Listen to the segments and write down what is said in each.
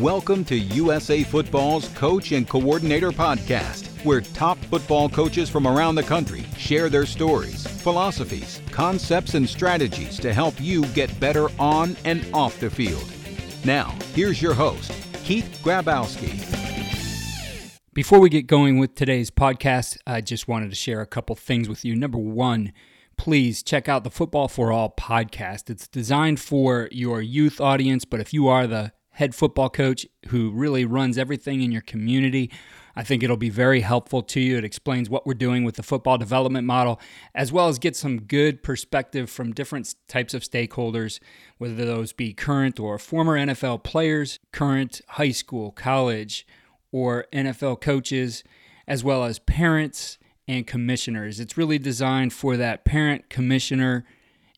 Welcome to USA Football's Coach and Coordinator Podcast, where top football coaches from around the country share their stories, philosophies, concepts, and strategies to help you get better on and off the field. Now, here's your host, Keith Grabowski. Before we get going with today's podcast, I just wanted to share a couple things with you. Number one, please check out the Football for All podcast. It's designed for your youth audience, but if you are the head football coach who really runs everything in your community. I think it'll be very helpful to you. It explains what we're doing with the football development model, as well as get some good perspective from different types of stakeholders, whether those be current or former NFL players, current high school, college, or NFL coaches, as well as parents and commissioners. It's really designed for that parent, commissioner,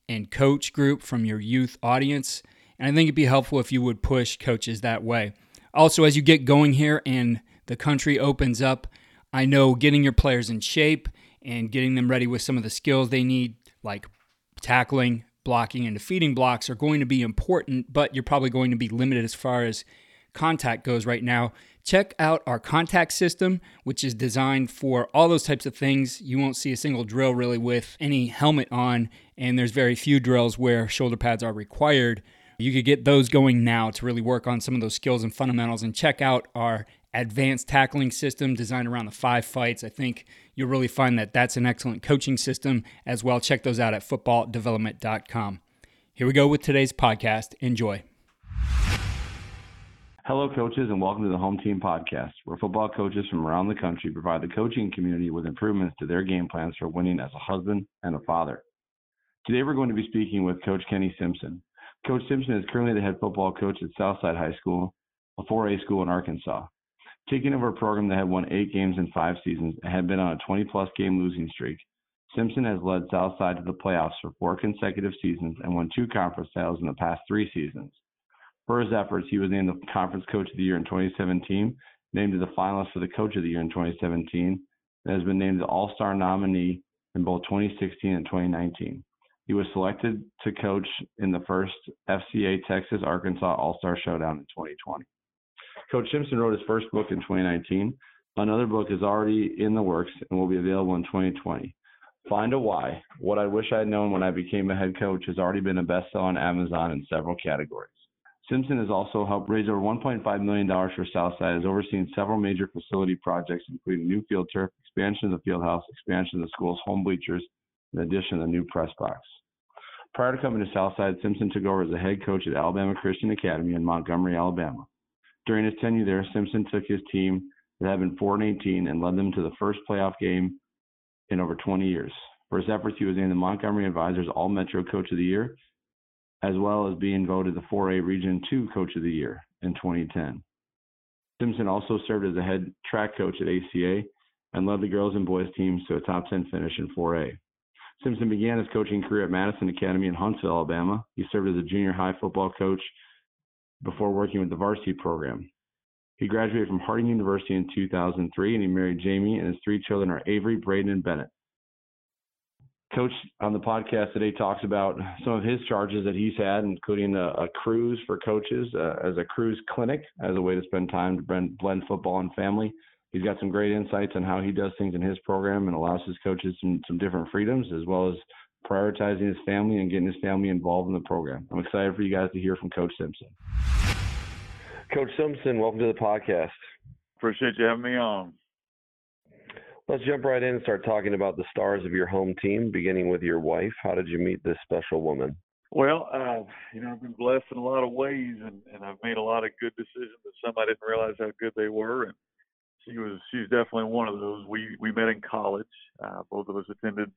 and coach group from your youth audience. And I think it'd be helpful if you would push coaches that way. Also, as you get going here and the country opens up, I know getting your players in shape and getting them ready with some of the skills they need, like tackling, blocking, and defeating blocks, are going to be important, but you're probably going to be limited as far as contact goes right now. Check out our contact system, which is designed for all those types of things. You won't see a single drill really with any helmet on, and there's very few drills where shoulder pads are required. You could get those going now to really work on some of those skills and fundamentals and check out our advanced tackling system designed around the five fights. I think you'll really find that that's an excellent coaching system as well. Check those out at footballdevelopment.com. Here we go with today's podcast. Enjoy. Hello, coaches, and welcome to the Home Team Podcast, where football coaches from around the country provide the coaching community with improvements to their game plans for winning as a husband and a father. Today, we're going to be speaking with Coach Kenny Simpson. Coach Simpson is currently the head football coach at Southside High School, a 4A school in Arkansas. Taking over a program that had won eight games in five seasons and had been on a 20 plus game losing streak, Simpson has led Southside to the playoffs for four consecutive seasons and won two conference titles in the past three seasons. For his efforts, he was named the Conference Coach of the Year in 2017, named to the finalist for the Coach of the Year in 2017, and has been named the All Star nominee in both 2016 and 2019. He was selected to coach in the first FCA Texas Arkansas All Star Showdown in 2020. Coach Simpson wrote his first book in 2019. Another book is already in the works and will be available in 2020. Find a Why. What I Wish I Had Known When I Became a Head Coach has already been a bestseller on Amazon in several categories. Simpson has also helped raise over $1.5 million for Southside, has overseen several major facility projects, including new field turf, expansion of the field house, expansion of the school's home bleachers, in addition the new press box. Prior to coming to Southside, Simpson took over as a head coach at Alabama Christian Academy in Montgomery, Alabama. During his tenure there, Simpson took his team that had been 4 and 18 and led them to the first playoff game in over 20 years. For his efforts, he was named the Montgomery Advertiser's All Metro Coach of the Year, as well as being voted the 4A Region 2 Coach of the Year in 2010. Simpson also served as a head track coach at ACA and led the girls and boys teams to a top 10 finish in 4A. Simpson began his coaching career at Madison Academy in Huntsville, Alabama. He served as a junior high football coach before working with the varsity program. He graduated from Harding University in 2003 and he married Jamie, and his three children are Avery, Braden, and Bennett. Coach on the podcast today talks about some of his charges that he's had, including a, a cruise for coaches uh, as a cruise clinic, as a way to spend time to blend, blend football and family he's got some great insights on how he does things in his program and allows his coaches some, some different freedoms as well as prioritizing his family and getting his family involved in the program. I'm excited for you guys to hear from Coach Simpson. Coach Simpson, welcome to the podcast. Appreciate you having me on. Let's jump right in and start talking about the stars of your home team, beginning with your wife. How did you meet this special woman? Well, uh, you know, I've been blessed in a lot of ways, and, and I've made a lot of good decisions, and some I didn't realize how good they were. And she was, she's definitely one of those. We we met in college. Uh, both of us attended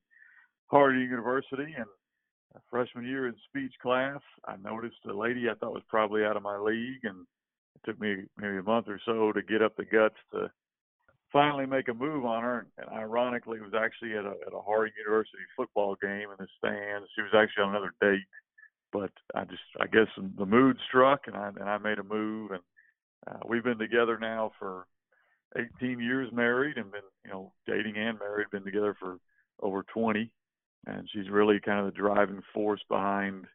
Harding University, and freshman year in speech class, I noticed a lady I thought was probably out of my league, and it took me maybe a month or so to get up the guts to finally make a move on her. And ironically, it was actually at a at a Harding University football game in the stands. She was actually on another date, but I just I guess the mood struck, and I and I made a move, and uh, we've been together now for 18 years, married, and been you know dating and married, been together for over 20, and she's really kind of the driving force behind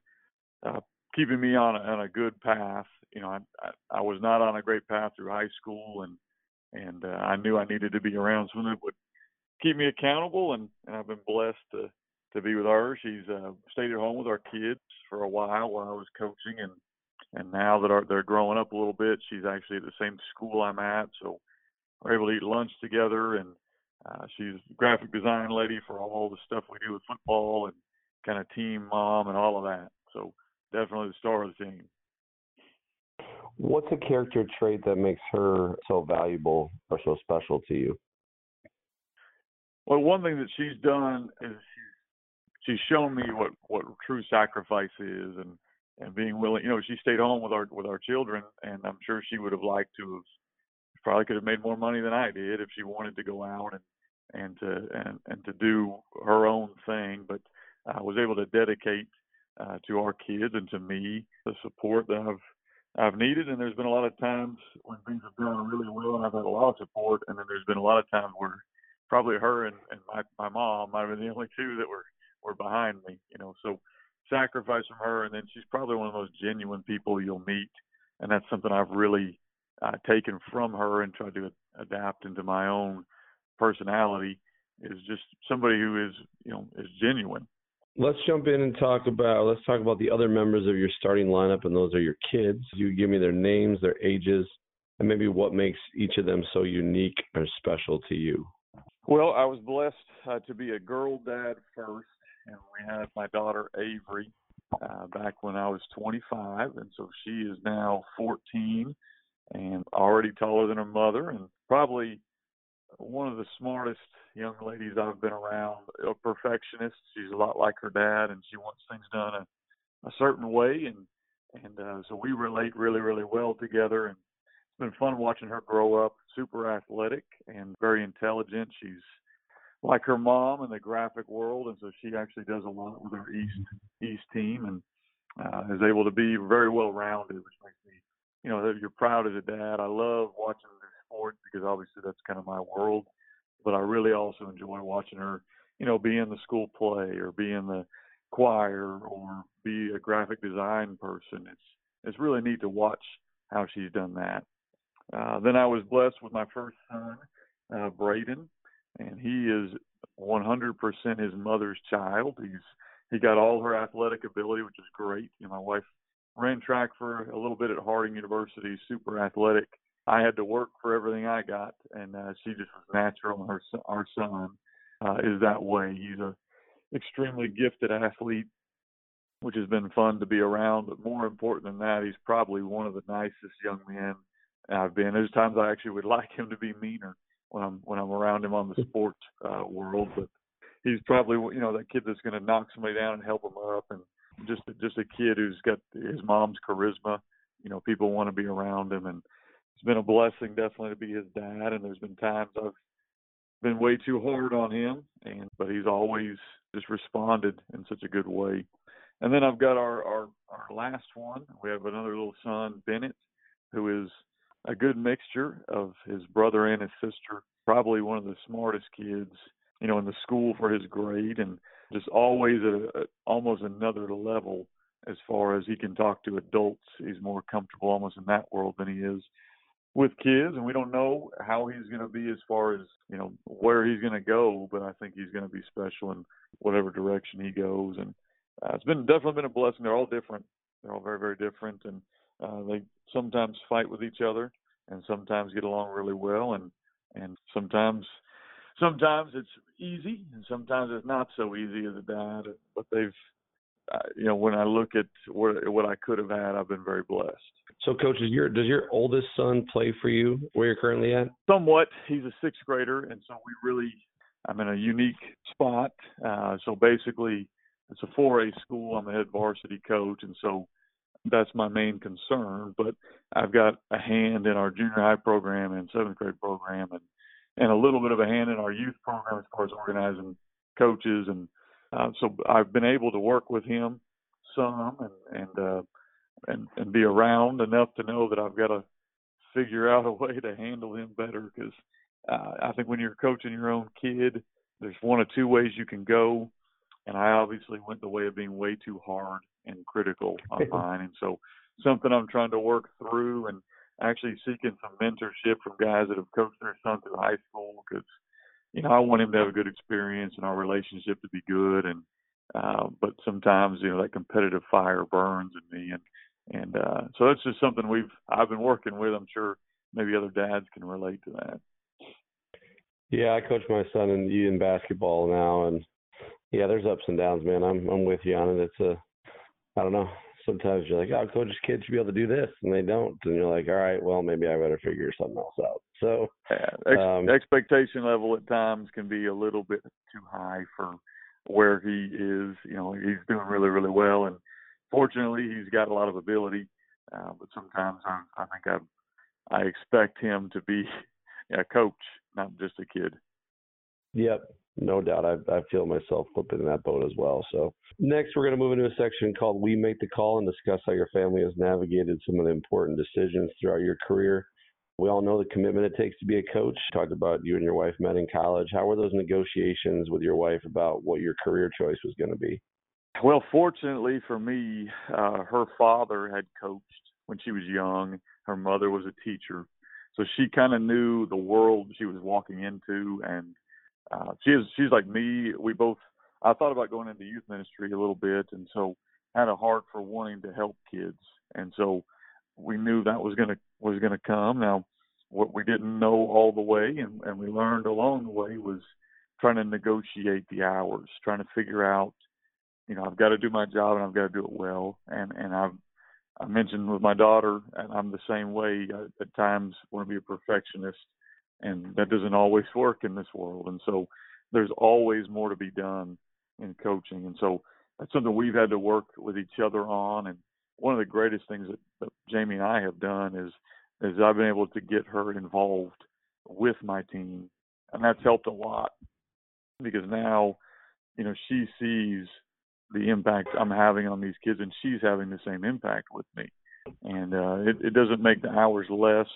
uh, keeping me on a, on a good path. You know, I, I I was not on a great path through high school, and and uh, I knew I needed to be around someone that would keep me accountable, and, and I've been blessed to to be with her. She's uh, stayed at home with our kids for a while while I was coaching, and and now that our, they're growing up a little bit, she's actually at the same school I'm at, so we're able to eat lunch together. And uh, she's graphic design lady for all the stuff we do with football and kind of team mom and all of that. So definitely the star of the team. What's a character trait that makes her so valuable or so special to you? Well, one thing that she's done is she's, she's shown me what what true sacrifice is, and and being willing. You know, she stayed home with our with our children, and I'm sure she would have liked to have probably could have made more money than I did if she wanted to go out and and to and and to do her own thing, but I was able to dedicate uh, to our kids and to me the support that I've I've needed, and there's been a lot of times when things have gone really well, and I've had a lot of support, and then there's been a lot of times where probably her and, and my my mom might have been the only two that were were behind me, you know. So sacrifice from her, and then she's probably one of the most genuine people you'll meet, and that's something I've really uh, taken from her and tried to adapt into my own personality. Is just somebody who is you know is genuine Let's jump in and talk about let's talk about the other members of your starting lineup, and those are your kids. You give me their names, their ages, and maybe what makes each of them so unique or special to you. Well, I was blessed uh, to be a girl dad first, and we had my daughter Avery uh, back when I was 25, and so she is now 14 and already taller than her mother, and probably one of the smartest young ladies I've been around. A perfectionist. She's a lot like her dad, and she wants things done a, a certain way. And and uh, so we relate really, really well together. And it's been fun watching her grow up. Super athletic and very intelligent. She's like her mom in the graphic world, and so she actually does a lot with our East East team, and uh, is able to be very well rounded, which makes me, you know, you're proud as a dad. I love watching sport because obviously that's kind of my world. But I really also enjoy watching her, you know, be in the school play or be in the choir or be a graphic design person. It's it's really neat to watch how she's done that. Uh, then I was blessed with my first son, uh, Braden, and he is 100% his mother's child. He's he got all her athletic ability, which is great. You know, my wife ran track for a little bit at Harding University, super athletic. I had to work for everything I got, and uh, she just was natural. And her our son uh, is that way. He's a extremely gifted athlete, which has been fun to be around. But more important than that, he's probably one of the nicest young men I've been. There's times I actually would like him to be meaner when I'm when I'm around him on the sports uh, world, but he's probably you know that kid that's going to knock somebody down and help him up, and just just a kid who's got his mom's charisma. You know, people want to be around him, and it's been a blessing definitely to be his dad and there's been times I've been way too hard on him and but he's always just responded in such a good way. And then I've got our our, our last one. We have another little son, Bennett, who is a good mixture of his brother and his sister. Probably one of the smartest kids, you know, in the school for his grade, and just always at, a, almost another level as far as he can talk to adults. He's more comfortable almost in that world than he is with kids, and we don't know how he's going to be as far as you know where he's going to go. But I think he's going to be special in whatever direction he goes, and uh, it's been definitely been a blessing. They're all different. They're all very very different, and uh, they sometimes fight with each other and sometimes get along really well and and sometimes sometimes it's easy and sometimes it's not so easy as a dad but they've uh, you know when i look at what what i could have had i've been very blessed so coach does your does your oldest son play for you where you're currently at somewhat he's a sixth grader and so we really i'm in a unique spot uh so basically it's a 4A school. I'm the head varsity coach, and so that's my main concern. But I've got a hand in our junior high program and seventh grade program, and and a little bit of a hand in our youth program as far as organizing coaches, and uh, so I've been able to work with him some and and uh, and and be around enough to know that I've got to figure out a way to handle him better. Because uh, I think when you're coaching your own kid, there's one of two ways you can go. And I obviously went the way of being way too hard and critical on mine. And so something I'm trying to work through and actually seeking some mentorship from guys that have coached their son through high school because you know I want him to have a good experience and our relationship to be good and uh, but sometimes you know that competitive fire burns in me and and uh, so that's just something we've I've been working with. I'm sure maybe other dads can relate to that. Yeah, I coach my son in in basketball now, and yeah, there's ups and downs, man. I'm I'm with you on it. It's a I don't know. Sometimes you're like, oh, coach's kids should be able to do this, and they don't, and you're like, all right, well, maybe I better figure something else out. So, yeah, ex- um, expectation level at times can be a little bit too high for where he is. You know, he's doing really, really well, and fortunately, he's got a lot of ability. Uh, but sometimes I, I think I, I expect him to be a coach, not just a kid. Yep, no doubt. I, I feel myself flipping in that boat as well. So next, we're going to move into a section called "We Make the Call" and discuss how your family has navigated some of the important decisions throughout your career. We all know the commitment it takes to be a coach. Talked about you and your wife met in college. How were those negotiations with your wife about what your career choice was going to be? Well, fortunately for me, uh, her father had coached when she was young. Her mother was a teacher, so she kind of knew the world she was walking into and uh, she is she's like me. We both I thought about going into youth ministry a little bit, and so had a heart for wanting to help kids, and so we knew that was gonna was gonna come. Now, what we didn't know all the way, and, and we learned along the way, was trying to negotiate the hours, trying to figure out, you know, I've got to do my job and I've got to do it well, and and I've I mentioned with my daughter, and I'm the same way. I, at times, want to be a perfectionist and that doesn't always work in this world. And so there's always more to be done in coaching, and so that's something we've had to work with each other on. And one of the greatest things that, that Jamie and I have done is is I've been able to get her involved with my team, and that's helped a lot because now, you know, she sees the impact I'm having on these kids, and she's having the same impact with me. And uh, it, it doesn't make the hours less.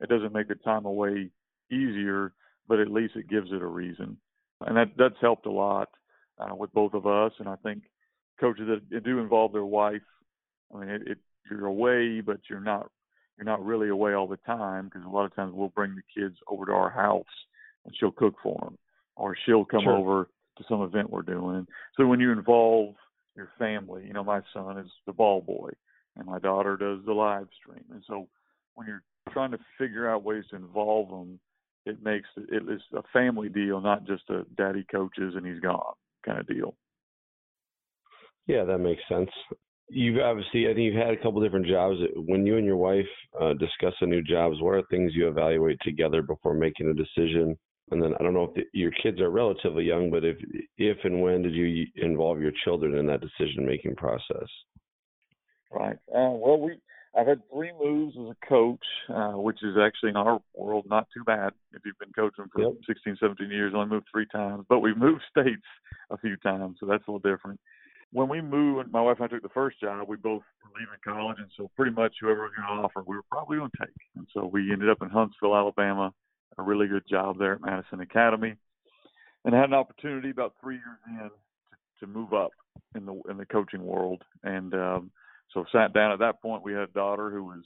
It doesn't make the time away easier, but at least it gives it a reason, and that that's helped a lot uh, with both of us. And I think coaches that do involve their wife, I mean, it, it you're away, but you're not you're not really away all the time because a lot of times we'll bring the kids over to our house and she'll cook for them, or she'll come sure. over to some event we're doing. So when you involve your family, you know, my son is the ball boy, and my daughter does the live stream, and so when you're trying to figure out ways to involve them it makes it is a family deal, not just a daddy coaches and he's gone kind of deal. Yeah, that makes sense. You've obviously, I think you've had a couple different jobs. When you and your wife uh, discuss a new jobs, what are things you evaluate together before making a decision? And then I don't know if the, your kids are relatively young, but if if and when did you involve your children in that decision making process? Right. Uh, well, we I've had three moves as a coach, uh, which is actually in our world not too bad. If you've been coaching for yep. 16, 17 years, only moved three times, but we've moved states a few times, so that's a little different. When we moved, my wife and I took the first job. We both were leaving college, and so pretty much whoever was going to offer, we were probably going to take. And so we ended up in Huntsville, Alabama, a really good job there at Madison Academy, and had an opportunity about three years in to, to move up in the in the coaching world. And um, so sat down at that point. We had a daughter who was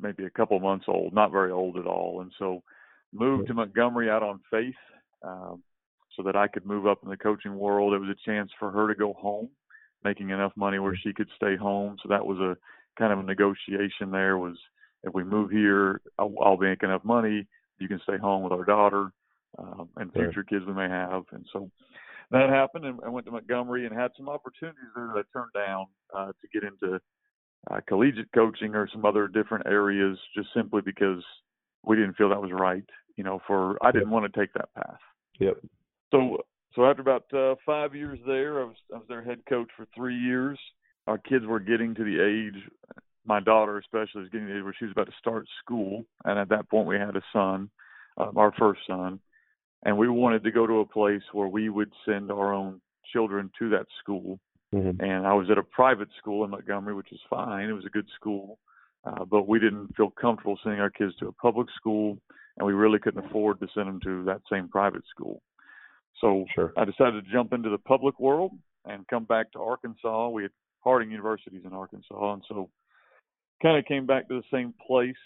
maybe a couple months old, not very old at all, and so moved to Montgomery out on faith, um, so that I could move up in the coaching world. It was a chance for her to go home, making enough money where she could stay home. So that was a kind of a negotiation. There was if we move here, I'll, I'll make enough money. You can stay home with our daughter um, and future kids we may have. And so that happened, and I went to Montgomery and had some opportunities there that I turned down uh, to get into uh, collegiate coaching or some other different areas, just simply because we didn't feel that was right. You know, for I didn't want to take that path. Yep. So so after about uh, five years there, I was I was their head coach for three years. Our kids were getting to the age, my daughter especially was getting to the age where she was about to start school, and at that point we had a son, um, our first son, and we wanted to go to a place where we would send our own children to that school. Mm-hmm. And I was at a private school in Montgomery, which is fine. It was a good school, uh, but we didn't feel comfortable sending our kids to a public school, and we really couldn't afford to send them to that same private school. So sure. I decided to jump into the public world and come back to Arkansas. We had Harding universities in Arkansas, and so kind of came back to the same place.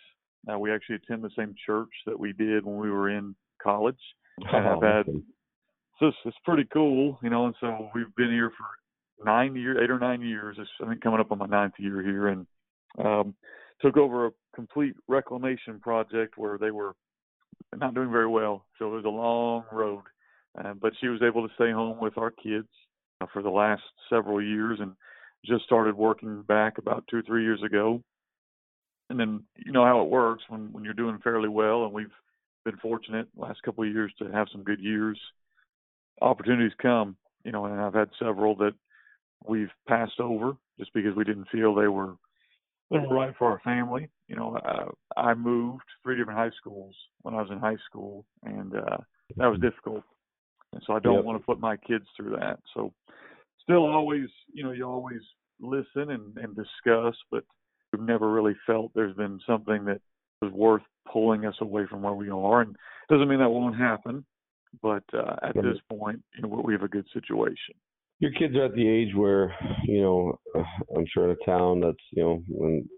Uh, we actually attend the same church that we did when we were in college, and oh, I've had so it's, it's pretty cool, you know. And so we've been here for nine years, eight or nine years. I think coming up on my ninth year here, and um, took over a complete reclamation project where they were not doing very well. So it was a long road uh, but she was able to stay home with our kids uh, for the last several years and just started working back about two or three years ago. And then you know how it works when when you're doing fairly well, and we've been fortunate last couple of years to have some good years. Opportunities come, you know, and I've had several that we've passed over just because we didn't feel they were they were right for our family. You know, uh, I moved three different high schools when I was in high school, and uh, that was difficult and so I don't yep. want to put my kids through that. So still always, you know, you always listen and, and discuss, but we've never really felt there's been something that was worth pulling us away from where we are. And doesn't mean that won't happen, but uh, at this point, you know, we have a good situation. Your kids are at the age where, you know, I'm sure in a town that's, you know, in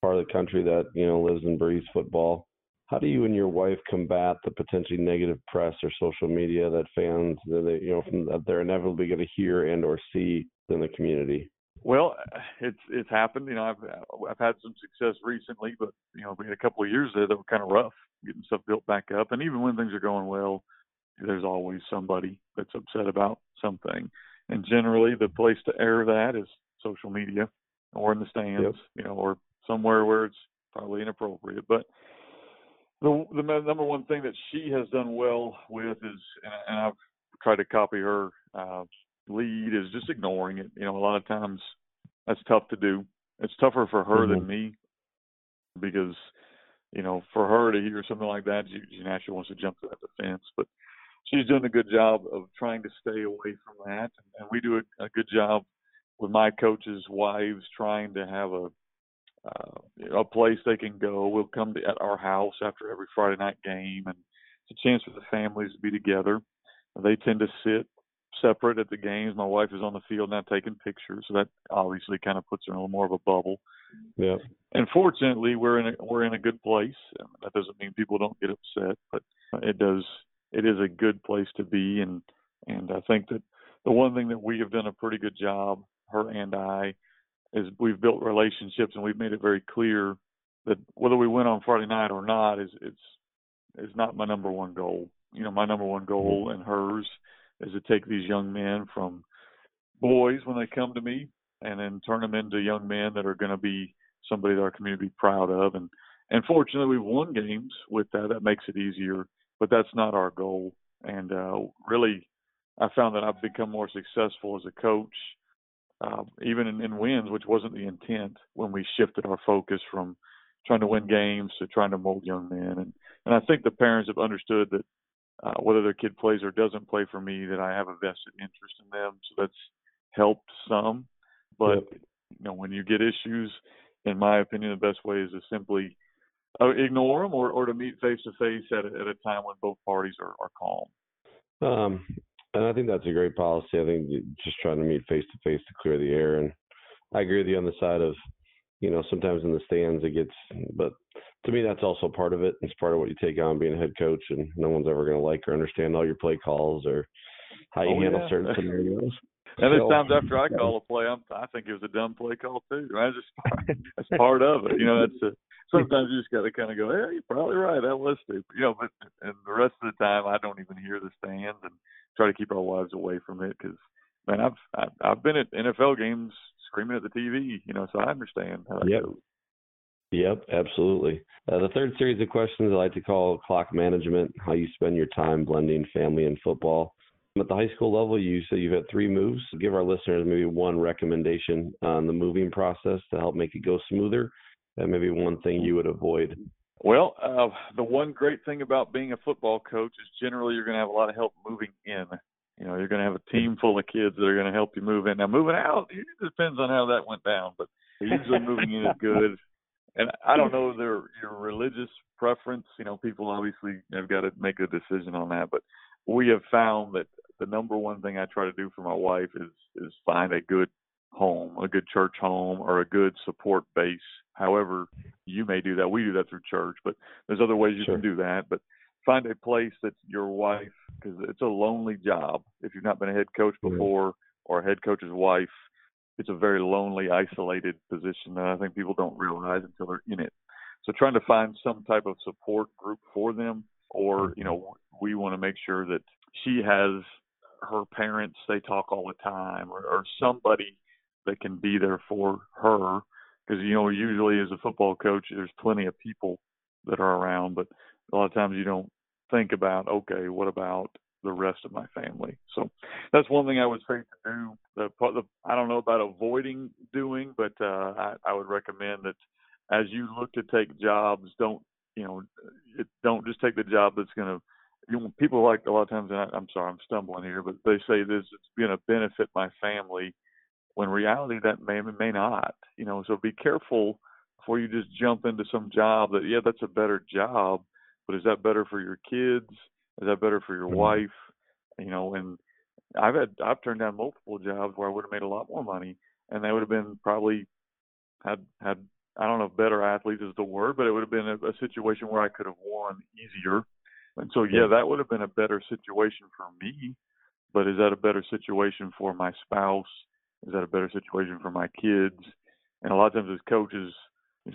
part of the country that, you know, lives and breathes football how do you and your wife combat the potentially negative press or social media that fans that they, you know from, that they're inevitably going to hear and or see in the community? Well, it's it's happened. You know, I've I've had some success recently, but you know, we had a couple of years there that were kind of rough getting stuff built back up. And even when things are going well, there's always somebody that's upset about something. And generally, the place to air that is social media or in the stands, yep. you know, or somewhere where it's probably inappropriate. But the the number one thing that she has done well with is, and I've tried to copy her uh, lead, is just ignoring it. You know, a lot of times that's tough to do. It's tougher for her mm-hmm. than me because, you know, for her to hear something like that, she, she naturally wants to jump to that defense. But she's doing a good job of trying to stay away from that, and we do a, a good job with my coaches' wives trying to have a uh, a place they can go. We'll come to at our house after every Friday night game, and it's a chance for the families to be together. They tend to sit separate at the games. My wife is on the field now taking pictures, so that obviously kind of puts her in a little more of a bubble. Yeah. And fortunately, we're in a we're in a good place. That doesn't mean people don't get upset, but it does. It is a good place to be, and and I think that the one thing that we have done a pretty good job, her and I, is we've built relationships and we've made it very clear that whether we win on Friday night or not is it's is not my number one goal. You know, my number one mm-hmm. goal and hers is to take these young men from boys when they come to me and then turn them into young men that are going to be somebody that our community be proud of. And and fortunately we've won games with that. That makes it easier but that's not our goal and uh really I found that I've become more successful as a coach uh, even in, in wins, which wasn't the intent when we shifted our focus from trying to win games to trying to mold young men. And and I think the parents have understood that uh, whether their kid plays or doesn't play for me, that I have a vested interest in them. So that's helped some. But yep. you know, when you get issues, in my opinion, the best way is to simply uh, ignore them or, or to meet face to face at at a time when both parties are, are calm. Um, and I think that's a great policy. I think just trying to meet face to face to clear the air. And I agree with you on the side of, you know, sometimes in the stands it gets, but to me that's also part of it. It's part of what you take on being a head coach, and no one's ever going to like or understand all your play calls or how you oh, handle yeah. certain scenarios. and there's times after I call a play, I'm, I think it was a dumb play call too. I just that's part of it. You know, that's a, sometimes you just got to kind of go, "Hey, you're probably right. That was stupid." You know, but and the rest of the time, I don't even hear the stands and try to keep our wives away from it because, man, I've I've been at NFL games screaming at the TV. You know, so I understand how that yep. goes. Yep, absolutely. Uh, the third series of questions I like to call clock management, how you spend your time blending family and football. At the high school level, you said you've had three moves. Give our listeners maybe one recommendation on the moving process to help make it go smoother, and maybe one thing you would avoid. Well, uh, the one great thing about being a football coach is generally you're going to have a lot of help moving in. You know, you're going to have a team full of kids that are going to help you move in. Now, moving out, it depends on how that went down, but usually moving in is good. And I don't know their your religious preference. You know, people obviously have got to make a decision on that, but we have found that the number one thing I try to do for my wife is is find a good home, a good church home, or a good support base. However, you may do that. We do that through church, but there's other ways you sure. can do that. But find a place that your wife, because it's a lonely job. If you've not been a head coach before or a head coach's wife, it's a very lonely, isolated position that I think people don't realize until they're in it. So trying to find some type of support group for them, or you know, we want to make sure that she has her parents they talk all the time or, or somebody that can be there for her because you know usually as a football coach there's plenty of people that are around but a lot of times you don't think about okay what about the rest of my family? So that's one thing i would say to do. The, the i don't know about avoiding doing but uh I, I would recommend that as you look to take jobs don't you know it, don't just take the job that's going to you know, people like a lot of times, and I, I'm sorry, I'm stumbling here, but they say this it's going to benefit my family, when reality that may may not. You know, so be careful before you just jump into some job that yeah, that's a better job, but is that better for your kids? Is that better for your mm-hmm. wife? You know, and I've had I've turned down multiple jobs where I would have made a lot more money, and they would have been probably had had I don't know if better athletes is the word, but it would have been a, a situation where I could have won easier and so, yeah, that would have been a better situation for me. But is that a better situation for my spouse? Is that a better situation for my kids? And a lot of times, as coaches,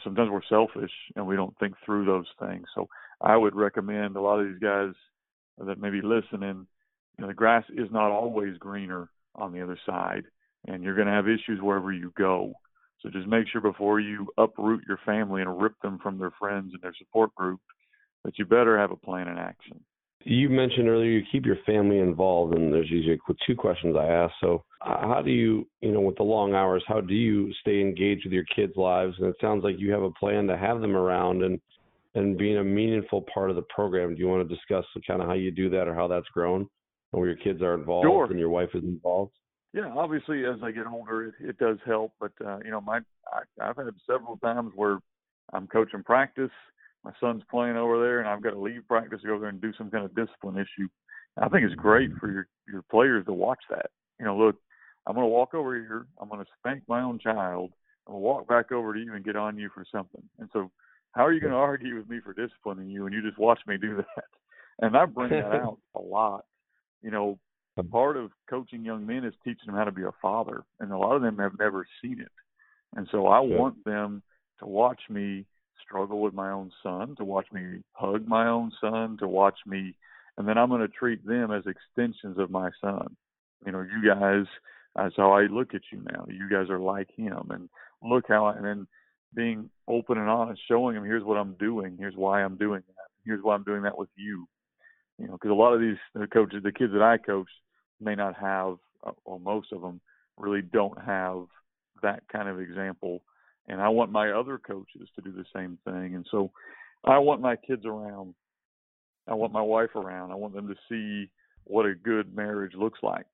sometimes we're selfish and we don't think through those things. So, I would recommend a lot of these guys that may be listening. You know, the grass is not always greener on the other side, and you're going to have issues wherever you go. So just make sure before you uproot your family and rip them from their friends and their support group that you better have a plan in action. You mentioned earlier you keep your family involved, and there's usually two questions I ask. So, how do you, you know, with the long hours, how do you stay engaged with your kids' lives? And it sounds like you have a plan to have them around and and being a meaningful part of the program. Do you want to discuss kind of how you do that or how that's grown, and where your kids are involved sure. and your wife is involved? Yeah, obviously, as I get older, it, it does help. But uh, you know, my I, I've had several times where I'm coaching practice my son's playing over there and I've got to leave practice to go there and do some kind of discipline issue. I think it's great for your your players to watch that. You know, look, I'm going to walk over here. I'm going to spank my own child. I'm going to walk back over to you and get on you for something. And so, how are you going to argue with me for disciplining you when you just watch me do that? And I bring that out a lot. You know, a part of coaching young men is teaching them how to be a father, and a lot of them have never seen it. And so, I want them to watch me struggle with my own son, to watch me hug my own son, to watch me, and then I'm going to treat them as extensions of my son. You know, you guys, that's how I look at you now. You guys are like him, and look how, I, and then being open and honest, showing them here's what I'm doing, here's why I'm doing that, here's why I'm doing that with you. You know, because a lot of these coaches, the kids that I coach, may not have, uh, or most of them really don't have that kind of example and I want my other coaches to do the same thing. And so I want my kids around. I want my wife around. I want them to see what a good marriage looks like.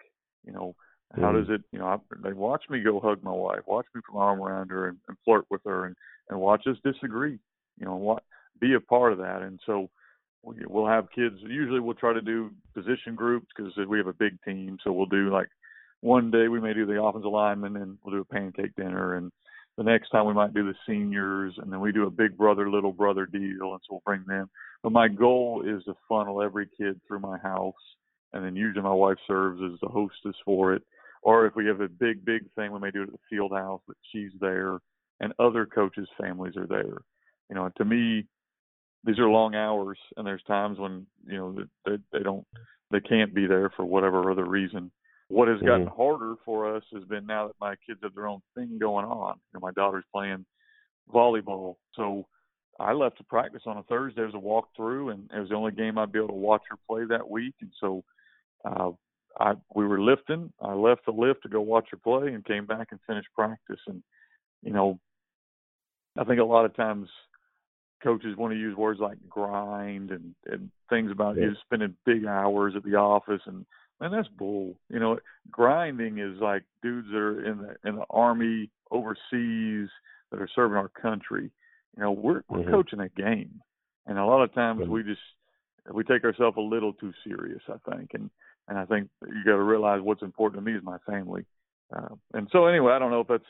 You know, how mm-hmm. does it? You know, I, they watch me go hug my wife, watch me put my arm around her and, and flirt with her, and and watch us disagree. You know, what be a part of that. And so we'll have kids. Usually, we'll try to do position groups because we have a big team. So we'll do like one day we may do the offensive lineman, and we'll do a pancake dinner, and the next time we might do the seniors, and then we do a big brother, little brother deal, and so we'll bring them. But my goal is to funnel every kid through my house, and then usually my wife serves as the hostess for it. or if we have a big, big thing, we may do it at the field house, but she's there and other coaches' families are there. You know, to me, these are long hours, and there's times when you know they, they don't, they can't be there for whatever other reason. What has gotten mm-hmm. harder for us has been now that my kids have their own thing going on. You know, my daughter's playing volleyball, so I left to practice on a Thursday as a walkthrough, and it was the only game I'd be able to watch her play that week. And so, uh, I we were lifting. I left the lift to go watch her play, and came back and finished practice. And you know, I think a lot of times coaches want to use words like grind and, and things about yeah. you spending big hours at the office and and that's bull. You know, grinding is like dudes that are in the in the army overseas that are serving our country. You know, we're we're mm-hmm. coaching a game, and a lot of times mm-hmm. we just we take ourselves a little too serious. I think, and and I think you got to realize what's important to me is my family. Uh, and so anyway, I don't know if that's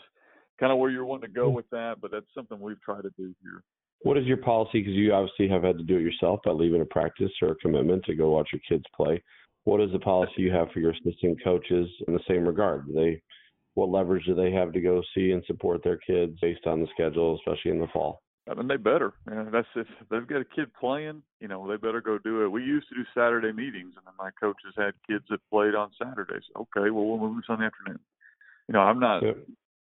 kind of where you're wanting to go mm. with that, but that's something we've tried to do here. What is your policy? Because you obviously have had to do it yourself by leaving a practice or a commitment to go watch your kids play. What is the policy you have for your assistant coaches in the same regard? Do they, what leverage do they have to go see and support their kids based on the schedule, especially in the fall? I mean, they better. And that's if they've got a kid playing, you know, they better go do it. We used to do Saturday meetings, and then my coaches had kids that played on Saturdays. Okay, well, we'll move to Sunday afternoon. You know, I'm not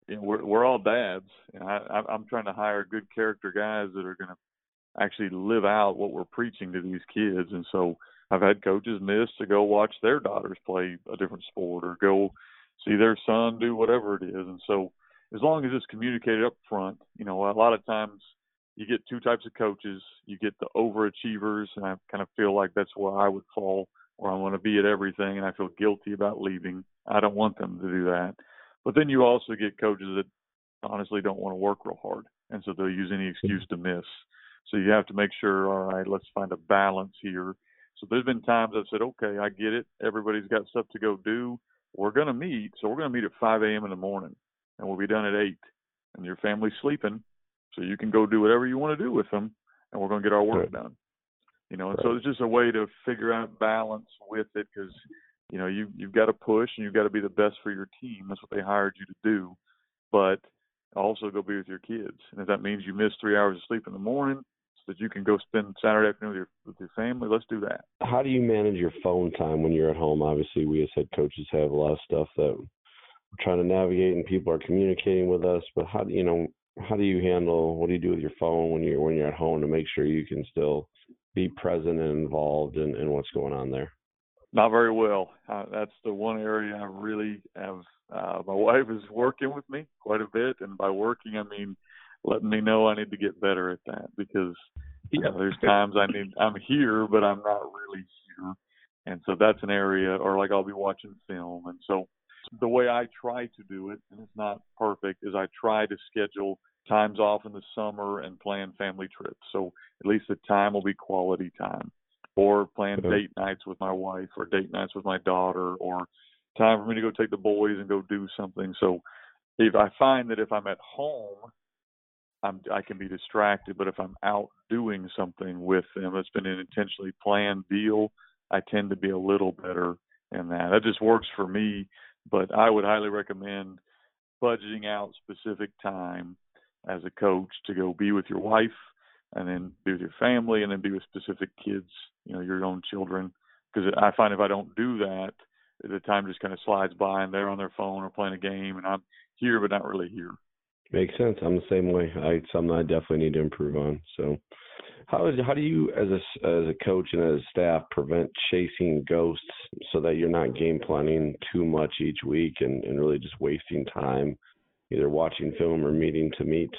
you know, we're we're all dads. Know, I, I'm trying to hire good character guys that are going to actually live out what we're preaching to these kids. And so I've had coaches miss to go watch their daughters play a different sport or go see their son do whatever it is. And so as long as it's communicated up front, you know, a lot of times you get two types of coaches. You get the overachievers, and I kind of feel like that's where I would fall, or I want to be at everything, and I feel guilty about leaving. I don't want them to do that. But then you also get coaches that honestly don't want to work real hard, and so they'll use any excuse to miss. So you have to make sure, all right, let's find a balance here. So there's been times I've said, okay, I get it. Everybody's got stuff to go do. We're going to meet. So we're going to meet at 5 a.m. in the morning, and we'll be done at 8. And your family's sleeping, so you can go do whatever you want to do with them, and we're going to get our work right. done. You know, and right. so it's just a way to figure out balance with it because you know you you've got to push and you've got to be the best for your team. That's what they hired you to do. But also go be with your kids. And if that means you miss three hours of sleep in the morning so that you can go spend saturday afternoon with your with your family let's do that. How do you manage your phone time when you're at home? Obviously we as head coaches have a lot of stuff that we're trying to navigate and people are communicating with us. But how do you know how do you handle what do you do with your phone when you're when you're at home to make sure you can still be present and involved in, in what's going on there not very well. Uh, that's the one area I really have. Uh, my wife is working with me quite a bit, and by working I mean letting me know I need to get better at that because you know, there's times I need I'm here, but I'm not really here, and so that's an area. Or like I'll be watching film, and so the way I try to do it, and it's not perfect, is I try to schedule times off in the summer and plan family trips. So at least the time will be quality time or plan okay. Uh, date nights with my wife or date nights with my daughter or time for me to go take the boys and go do something. So if I find that if I'm at home, I'm, I can be distracted, but if I'm out doing something with them, it's been an intentionally planned deal. I tend to be a little better in that. That just works for me, but I would highly recommend budgeting out specific time as a coach to go be with your wife and then be with your family and then be with specific kids, you know, your own children. Because I find if I don't do that, the time just kind of slides by and they're on their phone or playing a game and I'm here but not really here. Makes sense. I'm the same way. I something I definitely need to improve on. So, how is how do you as a as a coach and as a staff prevent chasing ghosts so that you're not game planning too much each week and, and really just wasting time either watching film or meeting to meet?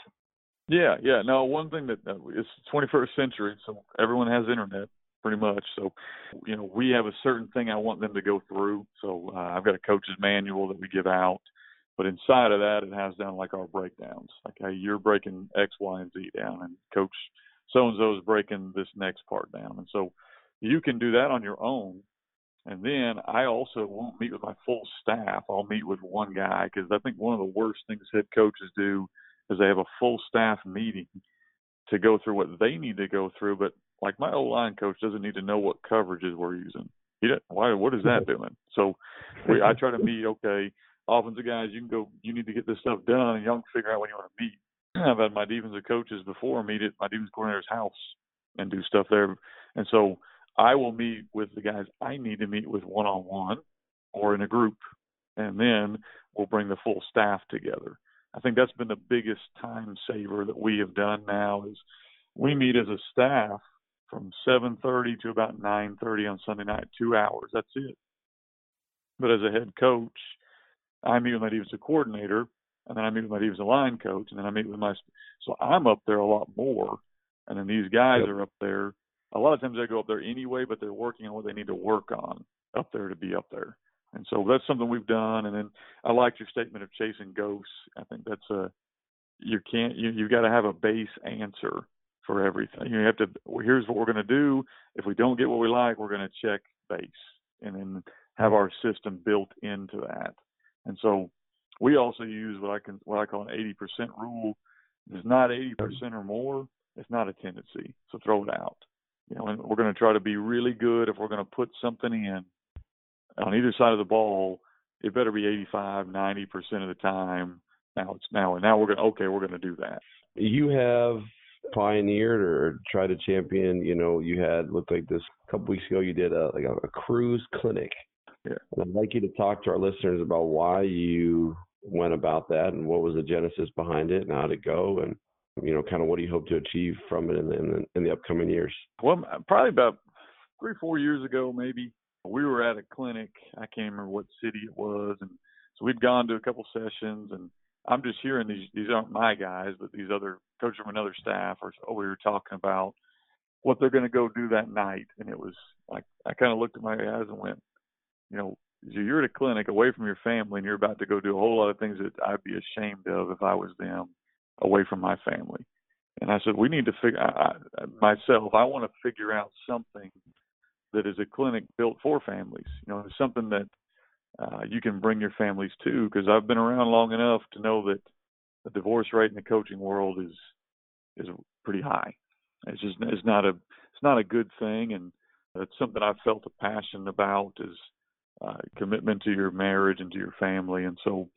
Yeah, yeah. No, one thing that uh, it's 21st century, so everyone has internet pretty much. So, you know, we have a certain thing I want them to go through. So uh, I've got a coach's manual that we give out, but inside of that, it has down like our breakdowns. Like, hey, you're breaking X, Y, and Z down, and Coach so and so is breaking this next part down. And so you can do that on your own. And then I also won't meet with my full staff. I'll meet with one guy because I think one of the worst things head coaches do is they have a full staff meeting to go through what they need to go through. But like my old line coach doesn't need to know what coverages we're using. He doesn't, why? What is that doing? So we, I try to meet. Okay, offensive guys, you can go, you need to get this stuff done, and y'all can figure out when you want to meet. I've had my defensive coaches before meet at my defensive coordinator's house and do stuff there, and so I will meet with the guys I need to meet with one on one or in a group, and then we'll bring the full staff together. I think that's been the biggest time saver that we have done now is we meet as a staff from 7:30 to about 9:30 on Sunday night, two hours. That's it. But as a head coach, I meet with my defensive coordinator, and then I meet with my defensive line coach, and then I meet with my. So I'm up there a lot more, and then these guys yep. are up there. A lot of times they go up there anyway, but they're working on what they need to work on up there to be up there. And so that's something we've done. And then I liked your statement of chasing ghosts. I think that's a you can't you you've got to have a base answer for everything. You have to here's what we're going to do. If we don't get what we like, we're going to check base and then have our system built into that. And so we also use what I can what I call an 80% rule. If it's not 80% or more, it's not a tendency. So throw it out. You know, and we're going to try to be really good if we're going to put something in on either side of the ball, it better be 85, 90% of the time. Now it's now, and now we're going okay, we're going to do that. You have pioneered or tried to champion, you know, you had, looked like this a couple weeks ago, you did a, like a, a cruise clinic. Yeah. And I'd like you to talk to our listeners about why you went about that and what was the genesis behind it and how it go and you know kind of what do you hope to achieve from it in the, in the, in the upcoming years well probably about three four years ago maybe we were at a clinic. I can't remember what city it was, and so we'd gone to a couple sessions, and I'm just hearing these. These aren't my guys, but these other coaches from another staff, or oh, we were talking about what they're going to go do that night, and it was like I kind of looked at my guys and went, you know, you're at a clinic away from your family, and you're about to go do a whole lot of things that I'd be ashamed of if I was them, away from my family. And I said, we need to figure I, myself. I want to figure out something that is a clinic built for families. You know, something that uh, you can bring your families to. Because I've been around long enough to know that the divorce rate in the coaching world is is pretty high. It's just it's not a it's not a good thing, and it's something I've felt a passion about is uh, commitment to your marriage and to your family. And so,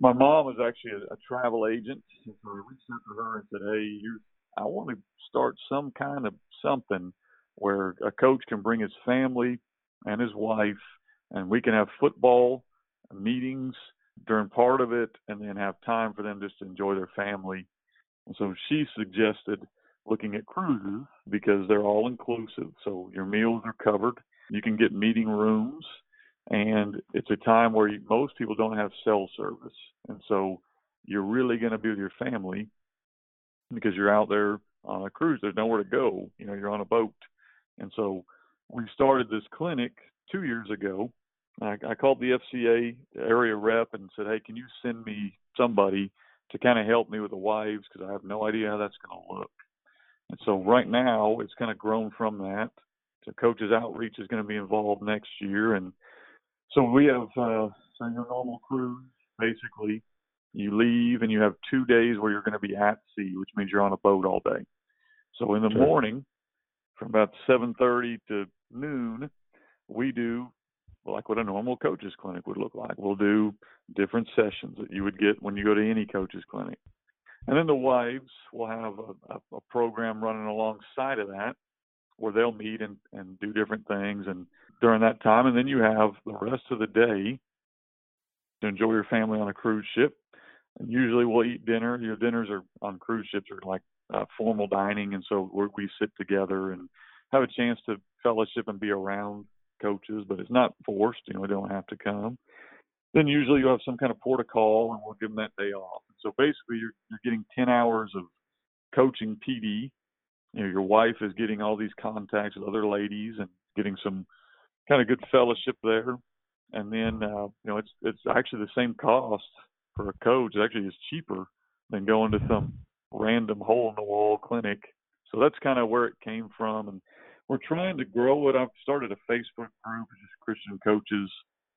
my mom was actually a, a travel agent, and so I reached out to her and said, "Hey, you, I want to start some kind of something." where a coach can bring his family and his wife, and we can have football meetings during part of it, and then have time for them just to enjoy their family. And so she suggested looking at cruises because they're all inclusive. So your meals are covered. You can get meeting rooms, and it's a time where you, most people don't have cell service, and so you're really going to be with your family because you're out there on a cruise. There's nowhere to go. You know, you're on a boat. And so we started this clinic two years ago. I, I called the FCA area rep and said, "Hey, can you send me somebody to kind of help me with the wives because I have no idea how that's going to look." And so right now it's kind of grown from that. So coaches outreach is going to be involved next year, and so we have uh, so your normal cruise basically. You leave and you have two days where you're going to be at sea, which means you're on a boat all day. So in the morning, from about 7:30 to noon, we do like what a normal coaches clinic would look like. We'll do different sessions that you would get when you go to any coaches clinic. And then the wives will have a, a, program running alongside of that where they'll meet and, and do different things and during that time and then you have the rest of the day to enjoy your family on a cruise ship. And usually we'll eat dinner. Your dinners are on cruise ships are like uh, formal dining, and so we sit together and have a chance to fellowship and be around coaches, but it's not forced. You know, they don't have to come. Then usually you have some kind of protocol, and we'll give them that day off. So basically, you're you're getting 10 hours of coaching PD. You know, your wife is getting all these contacts with other ladies and getting some kind of good fellowship there. And then uh, you know, it's it's actually the same cost for a coach. It actually is cheaper than going to some random hole in the wall clinic. So that's kind of where it came from. And we're trying to grow it. I've started a Facebook group, just Christian coaches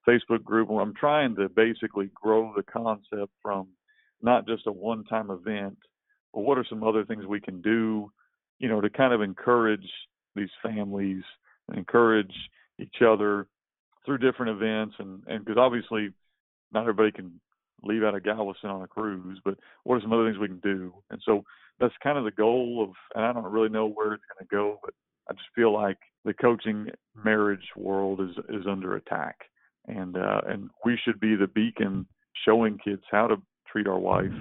Facebook group. I'm trying to basically grow the concept from not just a one time event, but what are some other things we can do, you know, to kind of encourage these families encourage each other through different events and and because obviously not everybody can leave out of Galveston on a cruise, but what are some other things we can do? And so that's kind of the goal of, and I don't really know where it's going to go, but I just feel like the coaching marriage world is is under attack, and uh, and we should be the beacon showing kids how to treat our wife,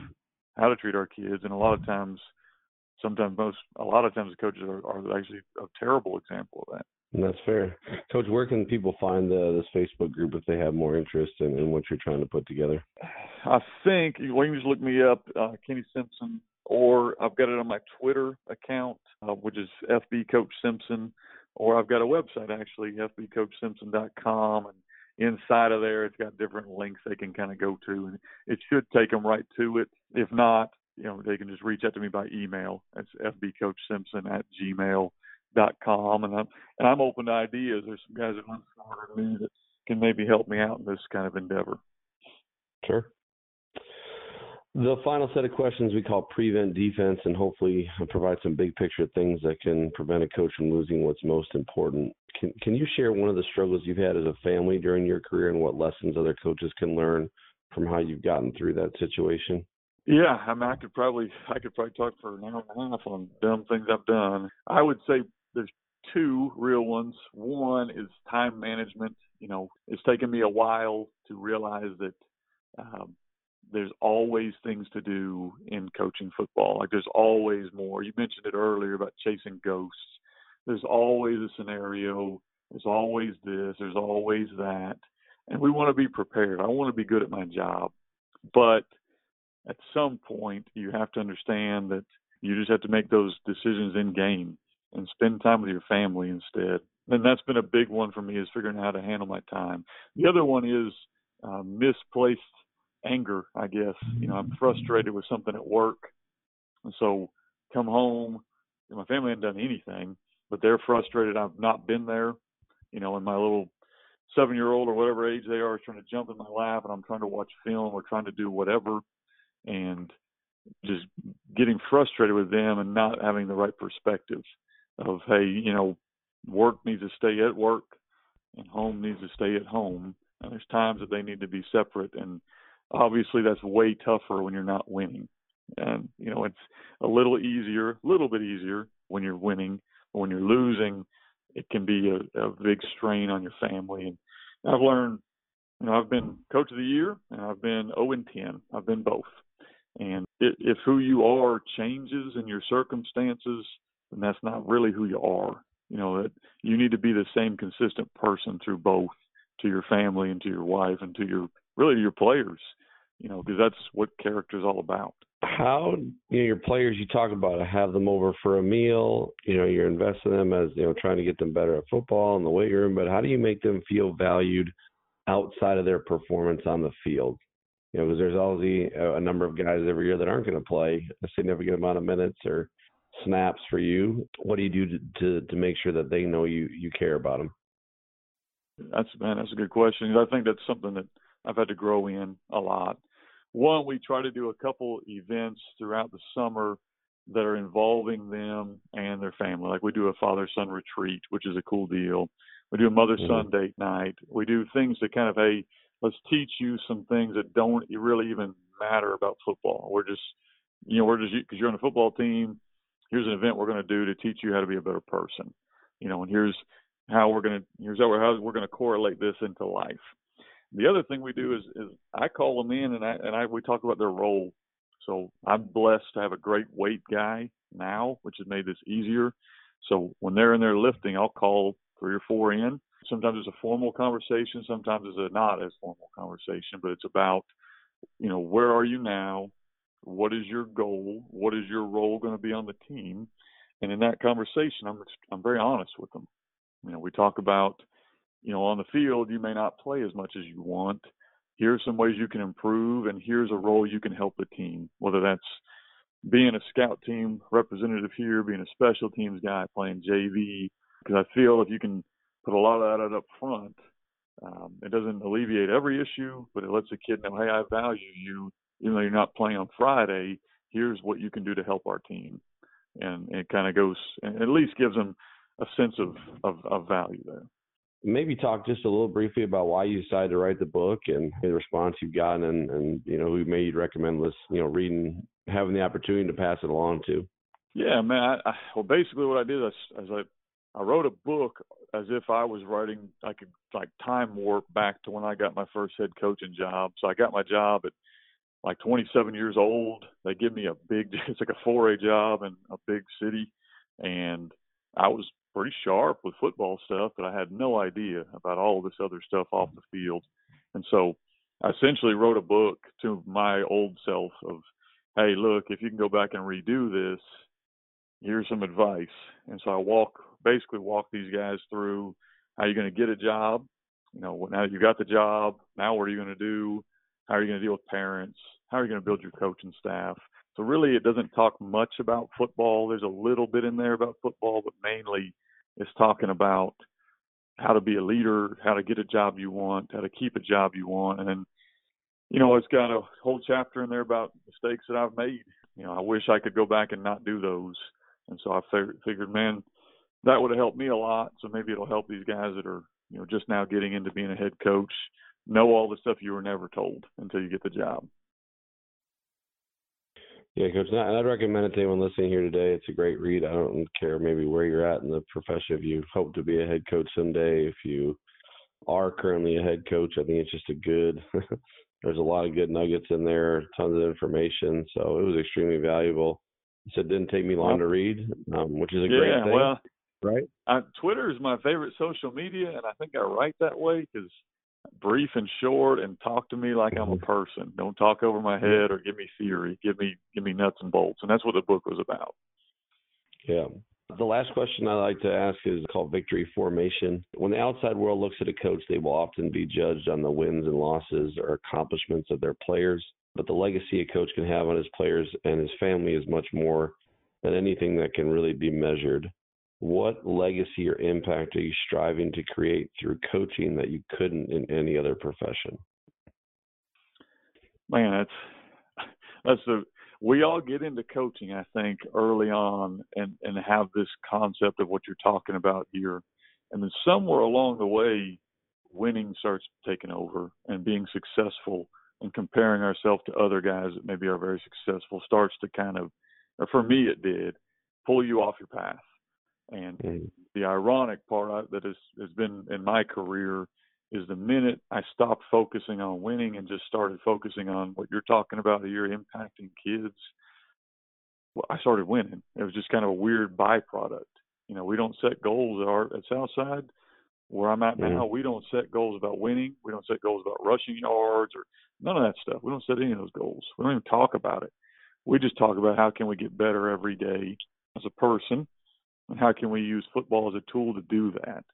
how to treat our kids, and a lot of times, sometimes most, a lot of times the coaches are, are actually a terrible example of that. And That's fair, Coach. Where can people find the, this Facebook group if they have more interest in, in what you're trying to put together? I think well, you can just look me up, uh, Kenny Simpson, or I've got it on my Twitter account, uh, which is FB Coach Simpson, or I've got a website actually, fbcoachsimpson.com, and inside of there it's got different links they can kind of go to, and it should take them right to it. If not, you know, they can just reach out to me by email. That's fbcoachsimpson at gmail dot com and I'm and I'm open to ideas. There's some guys that are smarter than me that can maybe help me out in this kind of endeavor. Sure. The final set of questions we call prevent defense and hopefully provide some big picture things that can prevent a coach from losing what's most important. Can can you share one of the struggles you've had as a family during your career and what lessons other coaches can learn from how you've gotten through that situation? Yeah, I mean, I could probably I could probably talk for an hour and a half on dumb things I've done. I would say there's two real ones. One is time management. You know, it's taken me a while to realize that um, there's always things to do in coaching football. Like there's always more. You mentioned it earlier about chasing ghosts. There's always a scenario. There's always this. There's always that. And we want to be prepared. I want to be good at my job. But at some point, you have to understand that you just have to make those decisions in game and spend time with your family instead. And that's been a big one for me is figuring out how to handle my time. The other one is uh, misplaced anger, I guess. You know, I'm frustrated with something at work, and so come home. My family hasn't done anything, but they're frustrated. I've not been there. You know, and my little seven-year-old or whatever age they are is trying to jump in my lap, and I'm trying to watch film or trying to do whatever, and just getting frustrated with them and not having the right perspective of hey, you know, work needs to stay at work and home needs to stay at home. And there's times that they need to be separate and obviously that's way tougher when you're not winning. And you know, it's a little easier, a little bit easier when you're winning, but when you're losing, it can be a, a big strain on your family. And I've learned, you know, I've been coach of the year and I've been 0 and 10. I've been both. And it, if who you are changes in your circumstances, then that's not really who you are. You know, that you need to be the same consistent person through both to your family and to your wife and to your really to your players, you know, because that's what character is all about. How you know your players you talk about have them over for a meal, you know, you're investing them as you know trying to get them better at football in the weight room, but how do you make them feel valued outside of their performance on the field? You know, because there's always uh, a number of guys every year that aren't going to play a significant amount of minutes or snaps for you. What do you do to, to, to make sure that they know you you care about them? That's man, that's a good question. I think that's something that I've had to grow in a lot. One, we try to do a couple events throughout the summer that are involving them and their family. Like we do a father son retreat, which is a cool deal. We do a mother son mm-hmm. date night. We do things that kind of hey, let's teach you some things that don't really even matter about football. We're just you know we're just because you're on a football team here's an event we're going to do to teach you how to be a better person you know and here's how we're going to here's how we're, how we're going to correlate this into life the other thing we do is is i call them in and i and i we talk about their role so i'm blessed to have a great weight guy now which has made this easier so when they're in there lifting i'll call three or four in sometimes it's a formal conversation sometimes it's a not as formal conversation but it's about you know where are you now what is your goal? What is your role going to be on the team? And in that conversation, I'm I'm very honest with them. You know, we talk about, you know, on the field you may not play as much as you want. Here's some ways you can improve, and here's a role you can help the team. Whether that's being a scout team representative here, being a special teams guy playing JV, because I feel if you can put a lot of that up front, um, it doesn't alleviate every issue, but it lets the kid know, hey, I value you even though you're not playing on Friday, here's what you can do to help our team. And it kind of goes, and at least gives them a sense of, of, of value there. Maybe talk just a little briefly about why you decided to write the book and the response you've gotten, and, and you know who may you recommend this, you know, reading, having the opportunity to pass it along to. Yeah, man. I, I, well, basically, what I did is, is I I wrote a book as if I was writing I could like time warp back to when I got my first head coaching job. So I got my job at like 27 years old. They give me a big, it's like a 4A job in a big city, and I was pretty sharp with football stuff, but I had no idea about all this other stuff off the field. And so I essentially wrote a book to my old self of, hey, look, if you can go back and redo this, here's some advice. And so I walk, basically walk these guys through how you're going to get a job. You know, now you got the job. Now what are you going to do? How are you going to deal with parents? How are you going to build your coaching staff? So really, it doesn't talk much about football. There's a little bit in there about football, but mainly it's talking about how to be a leader, how to get a job you want, how to keep a job you want, and then you know it's got a whole chapter in there about mistakes that I've made. You know, I wish I could go back and not do those, and so I figured, man, that would have helped me a lot. So maybe it'll help these guys that are you know just now getting into being a head coach know all the stuff you were never told until you get the job. Yeah, coach, and I'd recommend it to anyone listening here today. It's a great read. I don't care maybe where you're at in the profession. If you hope to be a head coach someday, if you are currently a head coach, I think it's just a good. there's a lot of good nuggets in there, tons of information. So it was extremely valuable. So it didn't take me long to read, um, which is a yeah, great thing. well, right? I, Twitter is my favorite social media, and I think I write that way because brief and short and talk to me like I'm a mm-hmm. person. Don't talk over my head or give me theory. Give me give me nuts and bolts. And that's what the book was about. Yeah. The last question I like to ask is called victory formation. When the outside world looks at a coach, they will often be judged on the wins and losses or accomplishments of their players. But the legacy a coach can have on his players and his family is much more than anything that can really be measured what legacy or impact are you striving to create through coaching that you couldn't in any other profession? Man, that's that's the we all get into coaching, I think, early on and and have this concept of what you're talking about here. And then somewhere along the way, winning starts taking over and being successful and comparing ourselves to other guys that maybe are very successful starts to kind of, for me, it did, pull you off your path and mm. the ironic part that has, has been in my career is the minute I stopped focusing on winning and just started focusing on what you're talking about here, impacting kids, well, I started winning. It was just kind of a weird byproduct. You know, we don't set goals at our at Southside. Where I'm at mm. now, we don't set goals about winning. We don't set goals about rushing yards or none of that stuff. We don't set any of those goals. We don't even talk about it. We just talk about how can we get better every day as a person and how can we use football as a tool to do that?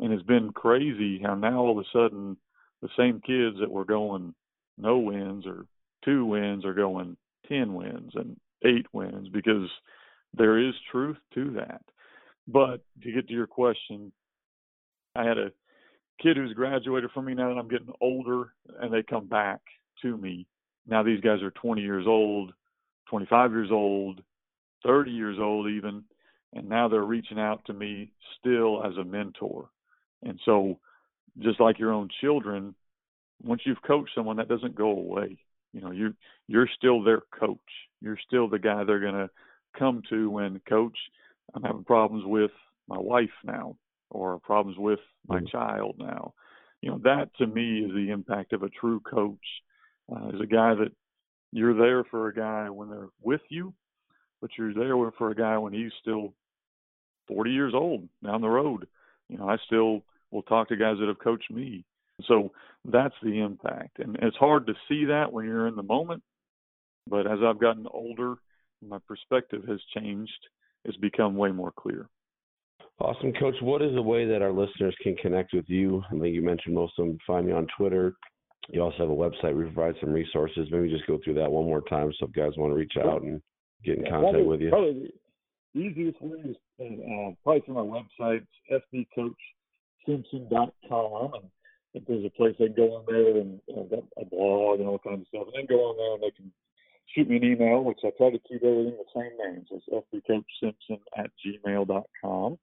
And it's been crazy how now all of a sudden the same kids that were going no wins or two wins are going 10 wins and eight wins because there is truth to that. But to get to your question, I had a kid who's graduated from me now that I'm getting older and they come back to me. Now these guys are 20 years old, 25 years old, 30 years old even and now they're reaching out to me still as a mentor. And so, just like your own children, once you've coached someone, that doesn't go away. You know, you you're still their coach. You're still the guy they're going to come to when, coach, I'm having problems with my wife now, or problems with my mm-hmm. child now. You know, that to me is the impact of a true coach. Uh, is a guy that you're there for a guy when they're with you, but you're there for a guy when he's still 40 years old down the road. You know, I still will talk to guys that have coached me. So that's the impact. And it's hard to see that when you're in the moment. But as I've gotten older, my perspective has changed. It's become way more clear. Awesome, Coach. What is the way that our listeners can connect with you? I think you mentioned most of them find me on Twitter. You also have a website. We provide some resources. Maybe just go through that one more time so if guys want to reach out and get in contact probably, with you. Probably easiest way is uh, probably through my website, fbcoachsimpson.com. And if there's a place they can go on there and know, got a blog and all kinds of stuff, and then go on there and they can shoot me an email, which I try to keep everything the same name. So it's fbcoachsimpson at gmail.com.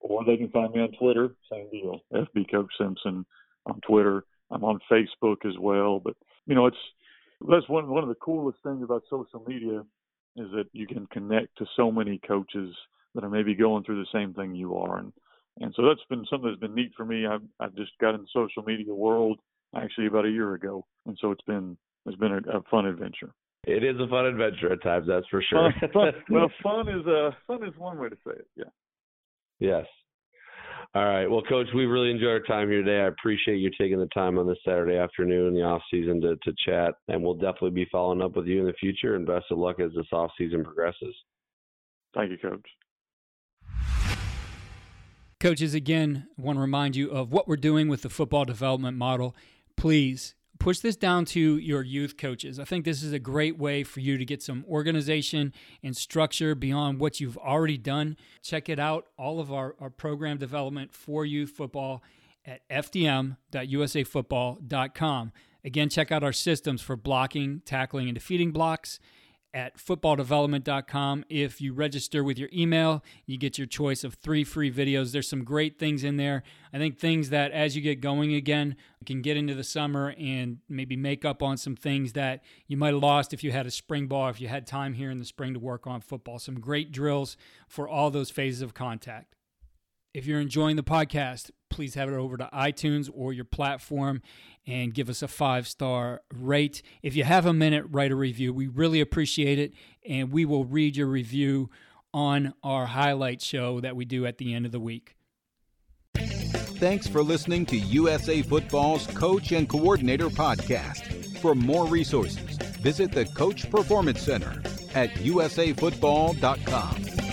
or they can find me on Twitter. Same deal, FB Coach Simpson on Twitter. I'm on Facebook as well. But you know, it's that's one one of the coolest things about social media is that you can connect to so many coaches that are maybe going through the same thing you are, and and so that's been something that's been neat for me. I've I've just got in the social media world actually about a year ago, and so it's been it's been a, a fun adventure. It is a fun adventure at times, that's for sure. Fun, fun, well, fun is uh, fun is one way to say it. Yeah. Yes. All right. Well, Coach, we really enjoyed our time here today. I appreciate you taking the time on this Saturday afternoon in the off season to, to chat, and we'll definitely be following up with you in the future. And best of luck as this off season progresses. Thank you, Coach. Coaches, again, I want to remind you of what we're doing with the football development model. Please push this down to your youth coaches. I think this is a great way for you to get some organization and structure beyond what you've already done. Check it out, all of our, our program development for youth football at fdm.usafootball.com. Again, check out our systems for blocking, tackling, and defeating blocks at footballdevelopment.com. If you register with your email, you get your choice of three free videos. There's some great things in there. I think things that as you get going again, can get into the summer and maybe make up on some things that you might have lost if you had a spring ball, if you had time here in the spring to work on football. Some great drills for all those phases of contact. If you're enjoying the podcast, please head over to iTunes or your platform and give us a five star rate. If you have a minute, write a review. We really appreciate it, and we will read your review on our highlight show that we do at the end of the week. Thanks for listening to USA Football's Coach and Coordinator Podcast. For more resources, visit the Coach Performance Center at usafootball.com.